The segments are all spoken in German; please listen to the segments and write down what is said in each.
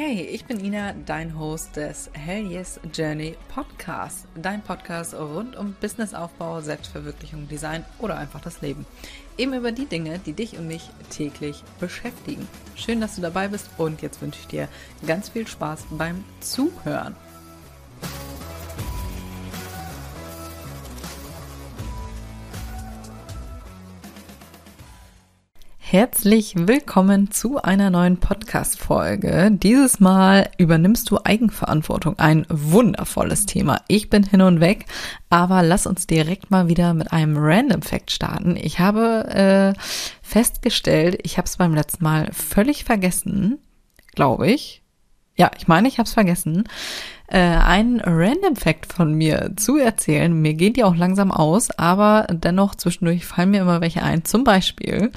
Hey, ich bin Ina, dein Host des Hell Yes Journey Podcast. Dein Podcast rund um Businessaufbau, Selbstverwirklichung, Design oder einfach das Leben. Eben über die Dinge, die dich und mich täglich beschäftigen. Schön, dass du dabei bist und jetzt wünsche ich dir ganz viel Spaß beim Zuhören. Herzlich willkommen zu einer neuen Podcast-Folge. Dieses Mal übernimmst du Eigenverantwortung. Ein wundervolles Thema. Ich bin hin und weg, aber lass uns direkt mal wieder mit einem Random Fact starten. Ich habe äh, festgestellt, ich habe es beim letzten Mal völlig vergessen, glaube ich. Ja, ich meine, ich habe es vergessen, äh, einen Random Fact von mir zu erzählen. Mir geht die auch langsam aus, aber dennoch zwischendurch fallen mir immer welche ein. Zum Beispiel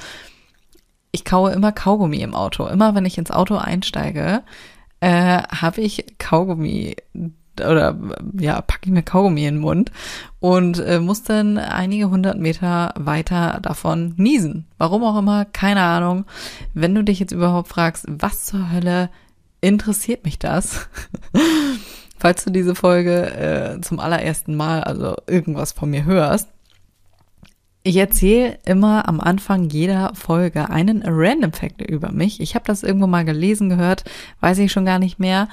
ich kaue immer Kaugummi im Auto. Immer wenn ich ins Auto einsteige, äh, habe ich Kaugummi oder ja, packe ich mir Kaugummi in den Mund und äh, muss dann einige hundert Meter weiter davon niesen. Warum auch immer, keine Ahnung. Wenn du dich jetzt überhaupt fragst, was zur Hölle interessiert mich das? Falls du diese Folge äh, zum allerersten Mal, also irgendwas von mir hörst, ich erzähle immer am Anfang jeder Folge einen Random Fact über mich. Ich habe das irgendwo mal gelesen, gehört, weiß ich schon gar nicht mehr,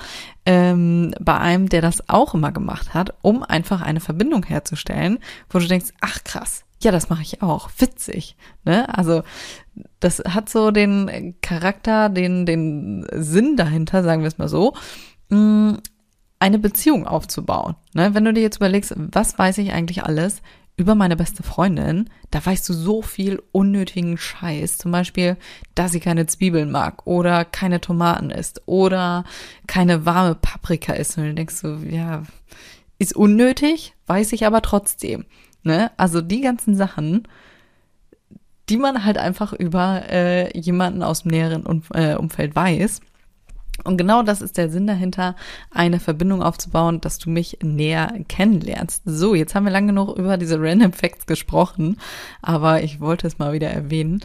ähm, bei einem, der das auch immer gemacht hat, um einfach eine Verbindung herzustellen, wo du denkst, ach krass, ja, das mache ich auch, witzig. Ne? Also das hat so den Charakter, den, den Sinn dahinter, sagen wir es mal so, mm, eine Beziehung aufzubauen. Ne? Wenn du dir jetzt überlegst, was weiß ich eigentlich alles über meine beste Freundin, da weißt du so viel unnötigen Scheiß. Zum Beispiel, dass sie keine Zwiebeln mag oder keine Tomaten isst oder keine warme Paprika isst. Und du denkst so, ja, ist unnötig, weiß ich aber trotzdem. Ne? Also die ganzen Sachen, die man halt einfach über äh, jemanden aus dem näheren um äh, Umfeld weiß. Und genau das ist der Sinn dahinter, eine Verbindung aufzubauen, dass du mich näher kennenlernst. So, jetzt haben wir lange genug über diese Random Facts gesprochen, aber ich wollte es mal wieder erwähnen.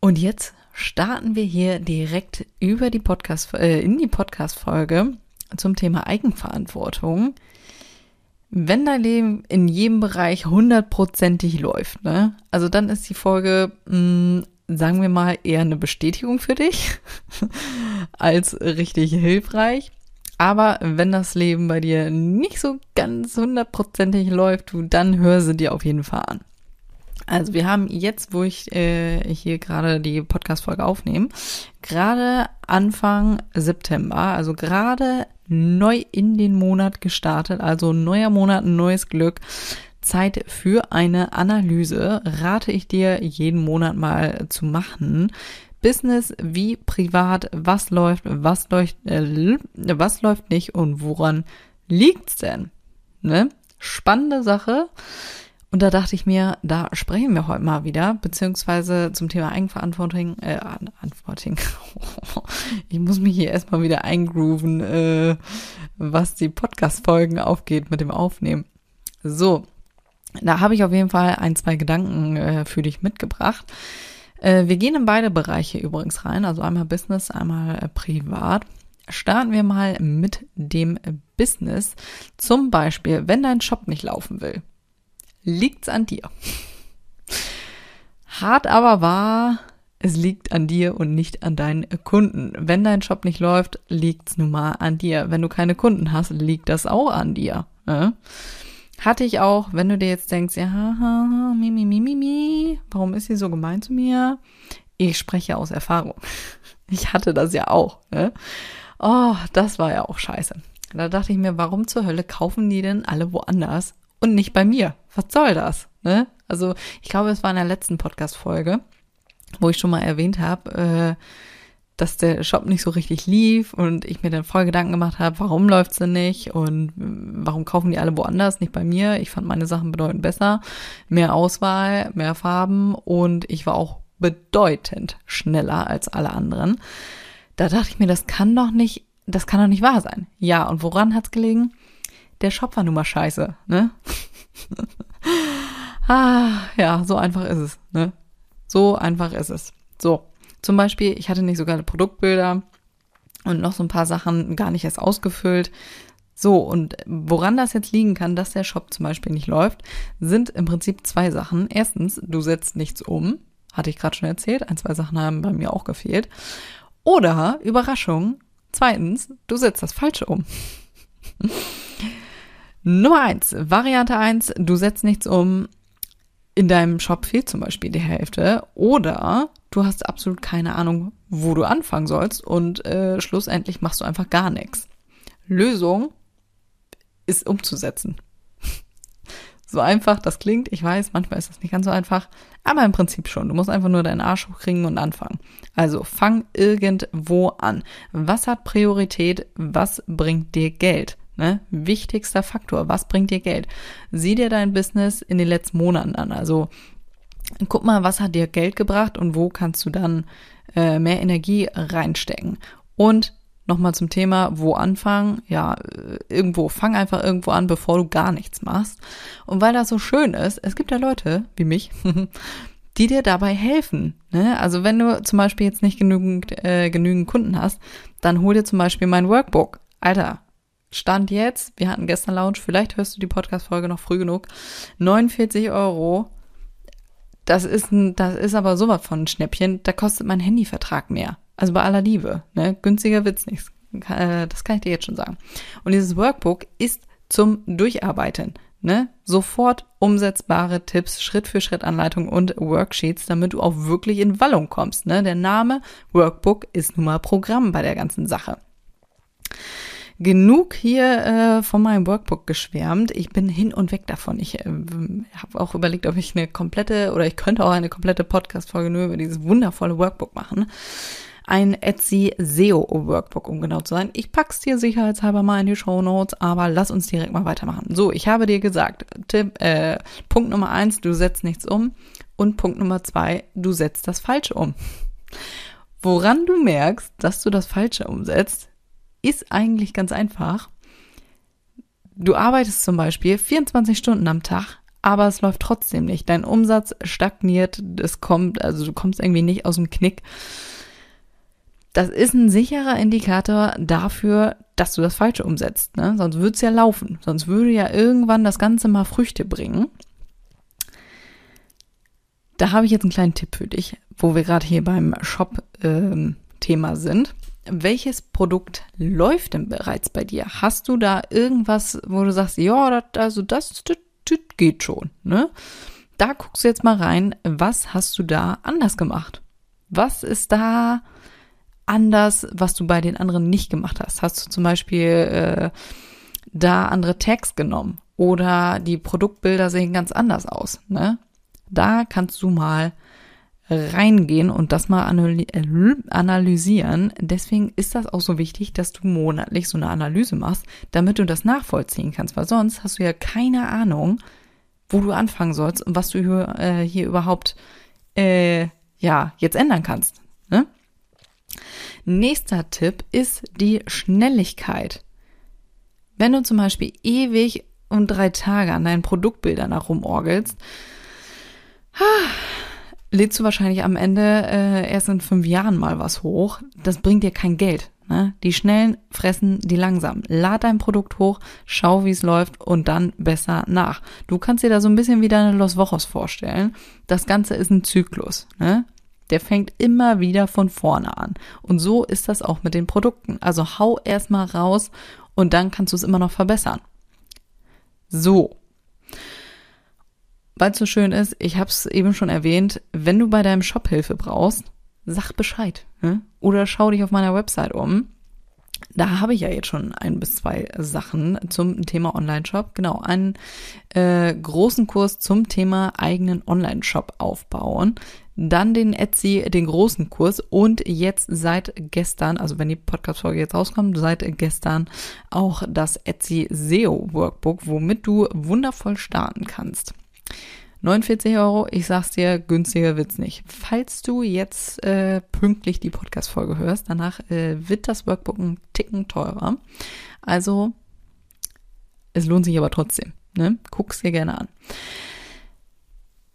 Und jetzt starten wir hier direkt über die Podcast, äh, in die Podcast-Folge zum Thema Eigenverantwortung. Wenn dein Leben in jedem Bereich hundertprozentig läuft, ne, also dann ist die Folge mh, mm, sagen wir mal, eher eine Bestätigung für dich als richtig hilfreich. Aber wenn das Leben bei dir nicht so ganz hundertprozentig läuft, dann hör sie dir auf jeden Fall an. Also wir haben jetzt, wo ich äh, hier gerade die Podcast-Folge aufnehme, gerade Anfang September, also gerade neu in den Monat gestartet, also neuer Monat, neues Glück. Zeit für eine Analyse rate ich dir jeden Monat mal zu machen. Business wie privat, was läuft, was läuft, äh, was läuft nicht und woran liegt's denn? Ne? Spannende Sache. Und da dachte ich mir, da sprechen wir heute mal wieder, beziehungsweise zum Thema Eigenverantwortung, äh, Verantwortung. ich muss mich hier erstmal wieder eingrooven, äh, was die Podcast-Folgen aufgeht mit dem Aufnehmen. So, da habe ich auf jeden Fall ein, zwei Gedanken äh, für dich mitgebracht. Äh, wir gehen in beide Bereiche übrigens rein, also einmal Business, einmal äh, privat. Starten wir mal mit dem Business. Zum Beispiel, wenn dein Shop nicht laufen will, liegt's an dir. Hart aber wahr, es liegt an dir und nicht an deinen Kunden. Wenn dein Shop nicht läuft, liegt's nun mal an dir. Wenn du keine Kunden hast, liegt das auch an dir. Ne? Hatte ich auch, wenn du dir jetzt denkst, ja, haha, mi, mi, mi, mi, mi, warum ist sie so gemein zu mir? Ich spreche aus Erfahrung. Ich hatte das ja auch. Ne? Oh, das war ja auch scheiße. Da dachte ich mir, warum zur Hölle kaufen die denn alle woanders und nicht bei mir? Was soll das? Ne? Also ich glaube, es war in der letzten Podcast-Folge, wo ich schon mal erwähnt habe, äh, dass der Shop nicht so richtig lief und ich mir dann voll Gedanken gemacht habe, warum läuft's denn nicht und warum kaufen die alle woanders, nicht bei mir. Ich fand meine Sachen bedeutend besser, mehr Auswahl, mehr Farben und ich war auch bedeutend schneller als alle anderen. Da dachte ich mir, das kann doch nicht, das kann doch nicht wahr sein. Ja, und woran hat's gelegen? Der Shop war nun mal scheiße, ne? ah, ja, so einfach ist es, ne? So einfach ist es. So. Zum Beispiel, ich hatte nicht so geile Produktbilder. und noch so ein paar Sachen gar nicht erst ausgefüllt. So, und woran das jetzt liegen kann, dass der Shop zum Beispiel nicht läuft, sind im Prinzip zwei Sachen. Erstens, du setzt nichts um. Hatte ich gerade schon erzählt. Ein, zwei Sachen haben bei mir auch gefehlt. Oder, Überraschung, zweitens, du setzt das Falsche um. Nummer eins, Variante eins, du setzt nichts um. In deinem Shop fehlt zum Beispiel die Hälfte. Oder du hast absolut keine Ahnung, wo du anfangen sollst und äh, schlussendlich machst du einfach gar nichts. Lösung ist umzusetzen. so einfach das klingt, ich weiß, manchmal ist das nicht ganz so einfach, aber im Prinzip schon. Du musst einfach nur deinen Arsch hochkriegen und anfangen. Also fang irgendwo an. Was hat Priorität? Was bringt dir Geld? Ne? Wichtigster Faktor, was bringt dir Geld? Sieh dir dein Business in den letzten Monaten an. Also guck mal, was hat dir Geld gebracht und wo kannst du dann äh, mehr Energie reinstecken. Und nochmal zum Thema, wo anfangen? Ja, äh, irgendwo, fang einfach irgendwo an, bevor du gar nichts machst. Und weil das so schön ist, es gibt ja Leute wie mich, die dir dabei helfen. Ne? Also wenn du zum Beispiel jetzt nicht genügend, äh, genügend Kunden hast, dann hol dir zum Beispiel mein Workbook. Alter, Stand jetzt, wir hatten gestern Lounge, vielleicht hörst du die Podcast-Folge noch früh genug, 49 Euro das ist ein, das ist aber sowas von ein Schnäppchen, da kostet mein Handyvertrag mehr. Also bei aller Liebe, ne? Günstiger wird's nicht. Äh, das kann ich dir jetzt schon sagen. Und dieses Workbook ist zum Durcharbeiten. Ne? Sofort umsetzbare Tipps, Schritt für Schritt Anleitung und Worksheets, damit du auch wirklich in Wallung kommst. Ne? Der Name Workbook ist nun mal Programm bei der ganzen Sache genug hier äh, von meinem Workbook geschwärmt. Ich bin hin und weg davon. Ich äh, habe auch überlegt, ob ich eine komplette oder ich könnte auch eine komplette Podcast-Folge nur über dieses wundervolle Workbook machen. Ein Etsy SEO Workbook, um genau zu sein. Ich pack's dir sicherheitshalber mal in die Show Notes, aber lass uns direkt mal weitermachen. So, ich habe dir gesagt, Tipp, äh, Punkt Nummer eins, du setzt nichts um. Und Punkt Nummer zwei, du setzt das Falsche um. Woran du merkst, dass du das Falsche umsetzt, ist eigentlich ganz einfach. Du arbeitest zum Beispiel 24 Stunden am Tag, aber es läuft trotzdem nicht. Dein Umsatz stagniert, es kommt, also du kommst irgendwie nicht aus dem Knick. Das ist ein sicherer Indikator dafür, dass du das Falsche umsetzt. Ne? Sonst würde es ja laufen. Sonst würde ja irgendwann das Ganze mal Früchte bringen. Da habe ich jetzt einen kleinen Tipp für dich, wo wir gerade hier beim Shop-Thema ähm, sind welches Produkt läuft denn bereits bei dir? Hast du da irgendwas, wo du sagst, ja, das, also das, das, das geht schon, ne? Da guckst du jetzt mal rein, was hast du da anders gemacht? Was ist da anders, was du bei den anderen nicht gemacht hast? Hast du zum Beispiel äh, da andere Tags genommen oder die Produktbilder sehen ganz anders aus, ne? Da kannst du mal reingehen und das mal analysieren. Deswegen ist das auch so wichtig, dass du monatlich so eine Analyse machst, damit du das nachvollziehen kannst, weil sonst hast du ja keine Ahnung, wo du anfangen sollst und was du hier, äh, hier überhaupt äh, ja jetzt ändern kannst. Ne? Nächster Tipp ist die Schnelligkeit. Wenn du zum Beispiel ewig und drei Tage an deinen Produktbildern herumorgelst, lädst du wahrscheinlich am Ende äh, erst in fünf Jahren mal was hoch. Das bringt dir kein Geld. Ne? Die Schnellen fressen die langsam. Lad dein Produkt hoch, schau, wie es läuft und dann besser nach. Du kannst dir da so ein bisschen wie deine Los Wochos vorstellen. Das Ganze ist ein Zyklus. Ne? Der fängt immer wieder von vorne an. Und so ist das auch mit den Produkten. Also hau erstmal raus und dann kannst du es immer noch verbessern. So weil es so schön ist, ich habe es eben schon erwähnt, wenn du bei deinem Shop Hilfe brauchst, sag Bescheid. Ne? Oder schau dich auf meiner Website um. Da habe ich ja jetzt schon ein bis zwei Sachen zum Thema Online-Shop. Genau, einen äh, großen Kurs zum Thema eigenen Online-Shop aufbauen. Dann den Etsy, den großen Kurs und jetzt seit gestern, also wenn die Podcast-Folge jetzt rauskommt, seit gestern auch das Etsy SEO Workbook, womit du wundervoll starten kannst. 49 Euro, ich sag's dir, günstiger wird's nicht. Falls du jetzt äh, pünktlich die Podcast-Folge hörst, danach äh, wird das Workbook ein Ticken teurer. Also, es lohnt sich aber trotzdem. Ne? Guck's dir gerne an.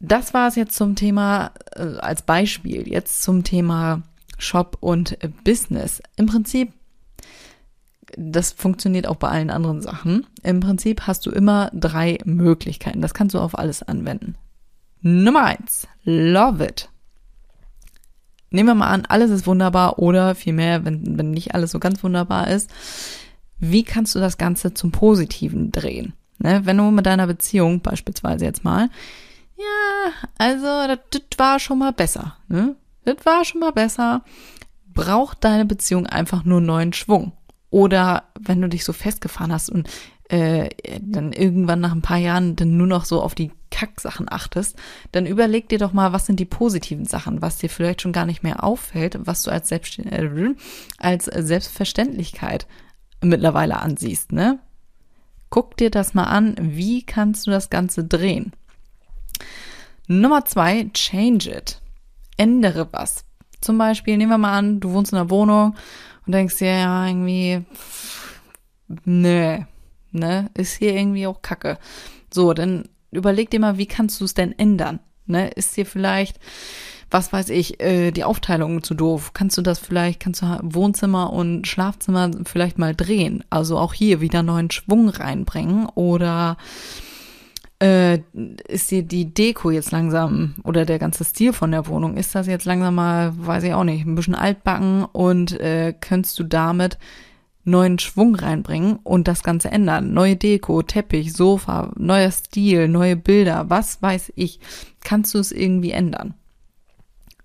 Das war es jetzt zum Thema, äh, als Beispiel, jetzt zum Thema Shop und Business. Im Prinzip das funktioniert auch bei allen anderen Sachen. Im Prinzip hast du immer drei Möglichkeiten. Das kannst du auf alles anwenden. Nummer eins, love it. Nehmen wir mal an, alles ist wunderbar oder vielmehr, wenn, wenn nicht alles so ganz wunderbar ist, wie kannst du das Ganze zum Positiven drehen? Ne? Wenn du mit deiner Beziehung beispielsweise jetzt mal, ja, also das, war schon mal besser. Ne? Das war schon mal besser. Braucht deine Beziehung einfach nur neuen Schwung? Oder wenn du dich so festgefahren hast und äh, dann irgendwann nach ein paar Jahren dann nur noch so auf die Kacksachen achtest, dann überleg dir doch mal, was sind die positiven Sachen, was dir vielleicht schon gar nicht mehr auffällt, was du als, Selbst äh, als Selbstverständlichkeit mittlerweile ansiehst, ne? Guck dir das mal an, wie kannst du das Ganze drehen? Nummer zwei, change it. Ändere was. Zum Beispiel, nehmen wir mal an, du wohnst in einer Wohnung und denkst dir, ja, irgendwie, nee, ne, ist hier irgendwie auch Kacke. So, dann überleg dir mal, wie kannst du es denn ändern? Ne, ist dir vielleicht, was weiß ich, äh, die Aufteilung zu doof? Kannst du das vielleicht, kannst du Wohnzimmer und Schlafzimmer vielleicht mal drehen? Also auch hier wieder neuen Schwung reinbringen oder äh, ist dir die Deko jetzt langsam oder der ganze Stil von der Wohnung, ist das jetzt langsam mal, weiß ich auch nicht, ein bisschen altbacken und äh, könntest du damit neuen Schwung reinbringen und das Ganze ändern. Neue Deko, Teppich, Sofa, neuer Stil, neue Bilder, was weiß ich. Kannst du es irgendwie ändern?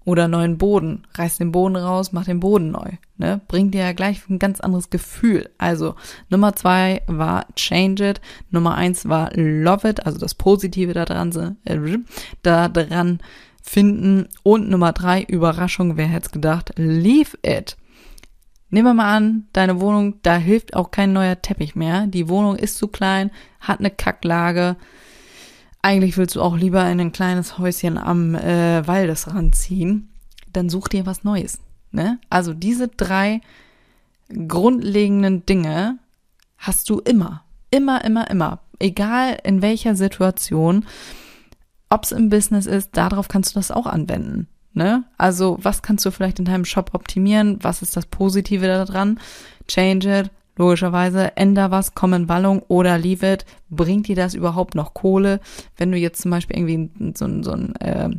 Oder neuen Boden. Reiß den Boden raus, mach den Boden neu. Ne? Bringt dir ja gleich ein ganz anderes Gefühl. Also Nummer zwei war Change It. Nummer eins war Love It, also das Positive da dran, äh, da dran finden. Und Nummer drei, Überraschung, wer hätte es gedacht, Leave It. Nehmen wir mal an, deine Wohnung, da hilft auch kein neuer Teppich mehr. Die Wohnung ist zu klein, hat eine Kacklage. Eigentlich willst du auch lieber in ein kleines Häuschen am äh, Waldesrand ziehen. Dann such dir was Neues. Ne? Also diese drei grundlegenden Dinge hast du immer. Immer, immer, immer. Egal in welcher Situation, ob es im Business ist, darauf kannst du das auch anwenden. Ne? Also, was kannst du vielleicht in deinem Shop optimieren? Was ist das Positive daran? Change it, logischerweise, änder was, komm in Wallung oder leave it. Bringt dir das überhaupt noch Kohle? Wenn du jetzt zum Beispiel irgendwie so, so ein äh,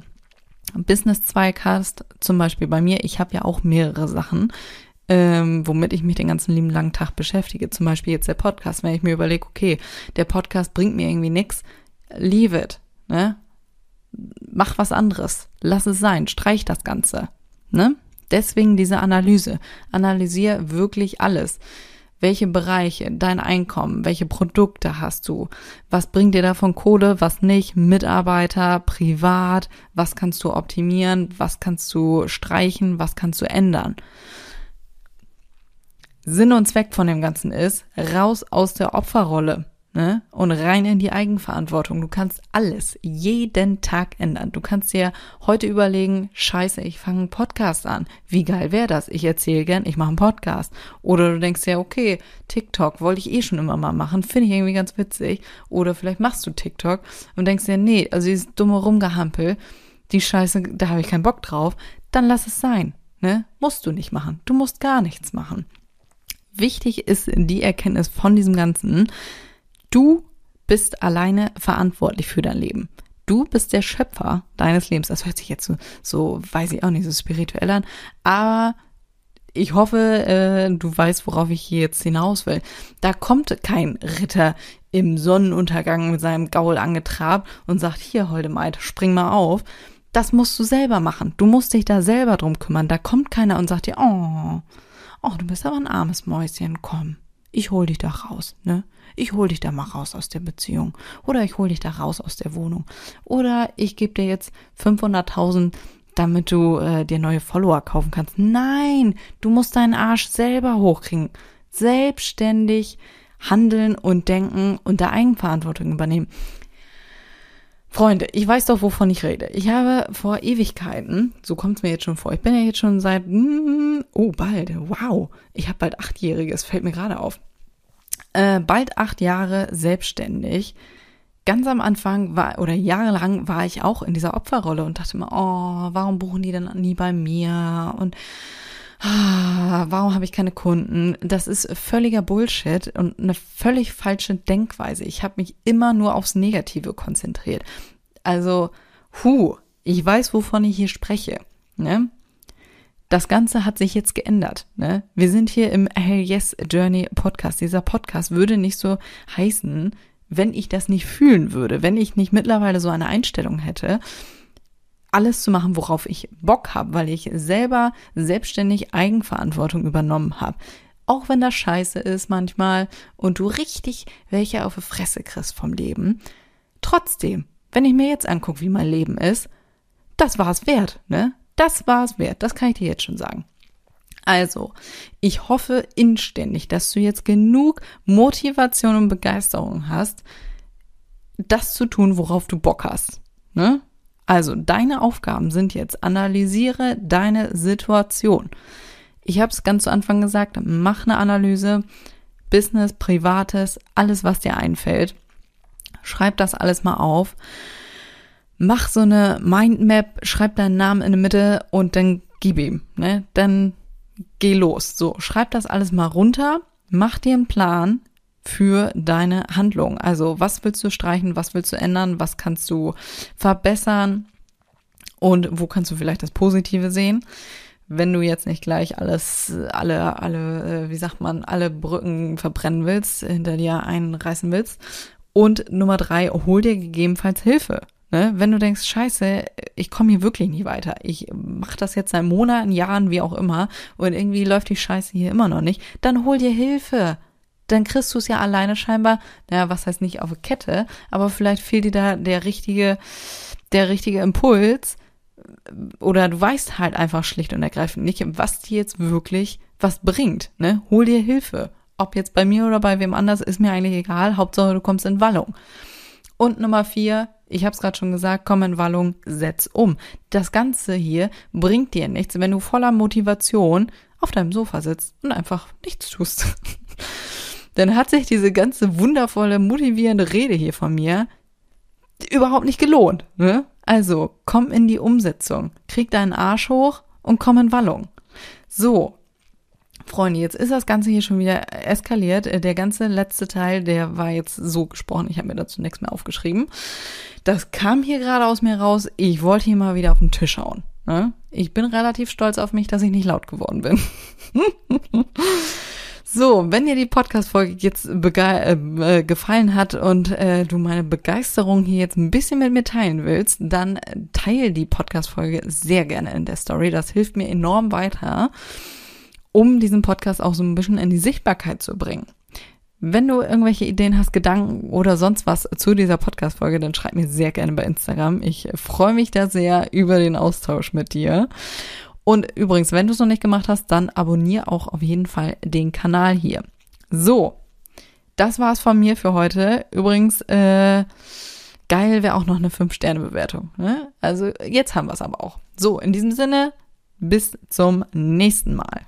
Business-Zweig hast, zum Beispiel bei mir, ich habe ja auch mehrere Sachen, ähm, womit ich mich den ganzen lieben langen Tag beschäftige. Zum Beispiel jetzt der Podcast. Wenn ich mir überlege, okay, der Podcast bringt mir irgendwie nix, leave it. Ne? mach was anderes, lass es sein, streich das Ganze. Ne? Deswegen diese Analyse. Analysier wirklich alles. Welche Bereiche, dein Einkommen, welche Produkte hast du? Was bringt dir davon Kohle, was nicht? Mitarbeiter, privat, was kannst du optimieren, was kannst du streichen, was kannst du ändern? Sinn und Zweck von dem Ganzen ist, raus aus der Opferrolle ne? Und rein in die Eigenverantwortung. Du kannst alles jeden Tag ändern. Du kannst dir heute überlegen, scheiße, ich fange einen Podcast an. Wie geil wäre das? Ich erzähle gern, ich mache einen Podcast. Oder du denkst ja, okay, TikTok wollte ich eh schon immer mal machen, finde ich irgendwie ganz witzig. Oder vielleicht machst du TikTok und denkst dir, nee, also dieses dumme Rumgehampel, die Scheiße, da habe ich keinen Bock drauf. Dann lass es sein. Ne? Musst du nicht machen. Du musst gar nichts machen. Wichtig ist die Erkenntnis von diesem Ganzen, Du bist alleine verantwortlich für dein Leben. Du bist der Schöpfer deines Lebens. Das hört sich jetzt so, so weiß ich auch nicht, so spirituell an. Aber ich hoffe, äh, du weißt, worauf ich hier jetzt hinaus will. Da kommt kein Ritter im Sonnenuntergang mit seinem Gaul angetrabt und sagt, hier, holde Maid, spring mal auf. Das musst du selber machen. Du musst dich da selber drum kümmern. Da kommt keiner und sagt dir, oh, oh, du bist aber ein armes Mäuschen, komm, ich hol dich da raus, ne? ich hol dich da mal raus aus der Beziehung oder ich hol dich da raus aus der Wohnung oder ich gebe dir jetzt 500.000 damit du äh, dir neue Follower kaufen kannst. Nein, du musst deinen Arsch selber hochkriegen. Selbstständig handeln und denken und da Eigenverantwortung übernehmen. Freunde, ich weiß doch, wovon ich rede. Ich habe vor Ewigkeiten, so kommt es mir jetzt schon vor, ich bin ja jetzt schon seit, mm, oh, bald, wow, ich habe bald Achtjähriges, fällt mir gerade auf äh, bald acht Jahre selbstständig. Ganz am Anfang war, oder jahrelang war ich auch in dieser Opferrolle und dachte mir, oh, warum buchen die denn nie bei mir? Und ah, warum habe ich keine Kunden? Das ist völliger Bullshit und eine völlig falsche Denkweise. Ich habe mich immer nur aufs Negative konzentriert. Also, hu, ich weiß, wovon ich hier spreche. Ne? Das Ganze hat sich jetzt geändert. Ne? Wir sind hier im Hell Yes Journey Podcast. Dieser Podcast würde nicht so heißen, wenn ich das nicht fühlen würde, wenn ich nicht mittlerweile so eine Einstellung hätte, alles zu machen, worauf ich Bock habe, weil ich selber selbstständig Eigenverantwortung übernommen habe. Auch wenn das scheiße ist manchmal und du richtig welche auf die Fresse kriegst vom Leben. Trotzdem, wenn ich mir jetzt angucke, wie mein Leben ist, das war es wert, ne? Das war es wert, das kann ich dir jetzt schon sagen. Also, ich hoffe inständig, dass du jetzt genug Motivation und Begeisterung hast, das zu tun, worauf du Bock hast. Ne? Also, deine Aufgaben sind jetzt, analysiere deine Situation. Ich habe es ganz zu Anfang gesagt, mach eine Analyse, Business, Privates, alles, was dir einfällt. Schreib das alles mal auf mach so eine Mindmap, schreib deinen Namen in der Mitte und dann gib ihm, ne? Dann geh los. So, schreib das alles mal runter, mach dir einen Plan für deine Handlung. Also, was willst du streichen, was willst du ändern, was kannst du verbessern und wo kannst du vielleicht das Positive sehen? Wenn du jetzt nicht gleich alles, alle, alle, äh, wie sagt man, alle Brücken verbrennen willst, hinter dir einreißen willst. Und Nummer drei, hol dir gegebenenfalls Hilfe. Ne? Wenn du denkst, scheiße, ich komme hier wirklich nie weiter. Ich mache das jetzt seit Monaten, Jahren, wie auch immer, und irgendwie läuft die Scheiße hier immer noch nicht, dann hol dir Hilfe. Dann kriegst du es ja alleine scheinbar, naja, was heißt nicht auf Kette, aber vielleicht fehlt dir da der richtige, der richtige Impuls. Oder du weißt halt einfach schlicht und ergreifend nicht, was dir jetzt wirklich was bringt. Ne? Hol dir Hilfe. Ob jetzt bei mir oder bei wem anders, ist mir eigentlich egal. Hauptsache, du kommst in Wallung. Und Nummer vier, ich habe es gerade schon gesagt, komm in Wallung, setz um. Das Ganze hier bringt dir nichts, wenn du voller Motivation auf deinem Sofa sitzt und einfach nichts tust. Dann hat sich diese ganze wundervolle, motivierende Rede hier von mir überhaupt nicht gelohnt. Ne? Also, komm in die Umsetzung, krieg deinen Arsch hoch und komm in Wallung. So, Freunde, jetzt ist das Ganze hier schon wieder eskaliert. Äh, der ganze letzte Teil, der war jetzt so gesprochen. Ich habe mir dazu nichts mehr aufgeschrieben. Das kam hier gerade aus mir raus. Ich wollte hier mal wieder auf den Tisch hauen. Ne? Ich bin relativ stolz auf mich, dass ich nicht laut geworden bin. So, wenn dir die Podcast-Folge jetzt äh, äh, gefallen hat und äh, du meine Begeisterung hier jetzt ein bisschen mit mir teilen willst, dann teile die Podcast-Folge sehr gerne in der Story. Das hilft mir enorm weiter um diesen Podcast auch so ein bisschen in die Sichtbarkeit zu bringen. Wenn du irgendwelche Ideen hast, Gedanken oder sonst was zu dieser Podcast-Folge, dann schreib mir sehr gerne bei Instagram. Ich freue mich da sehr über den Austausch mit dir. Und übrigens, wenn du es noch nicht gemacht hast, dann abonniere auch auf jeden Fall den Kanal hier. So, das war's von mir für heute. Übrigens, äh, geil wäre auch noch eine 5-Sterne-Bewertung. Ne? Also jetzt haben wir es aber auch. So, in diesem Sinne, bis zum nächsten Mal.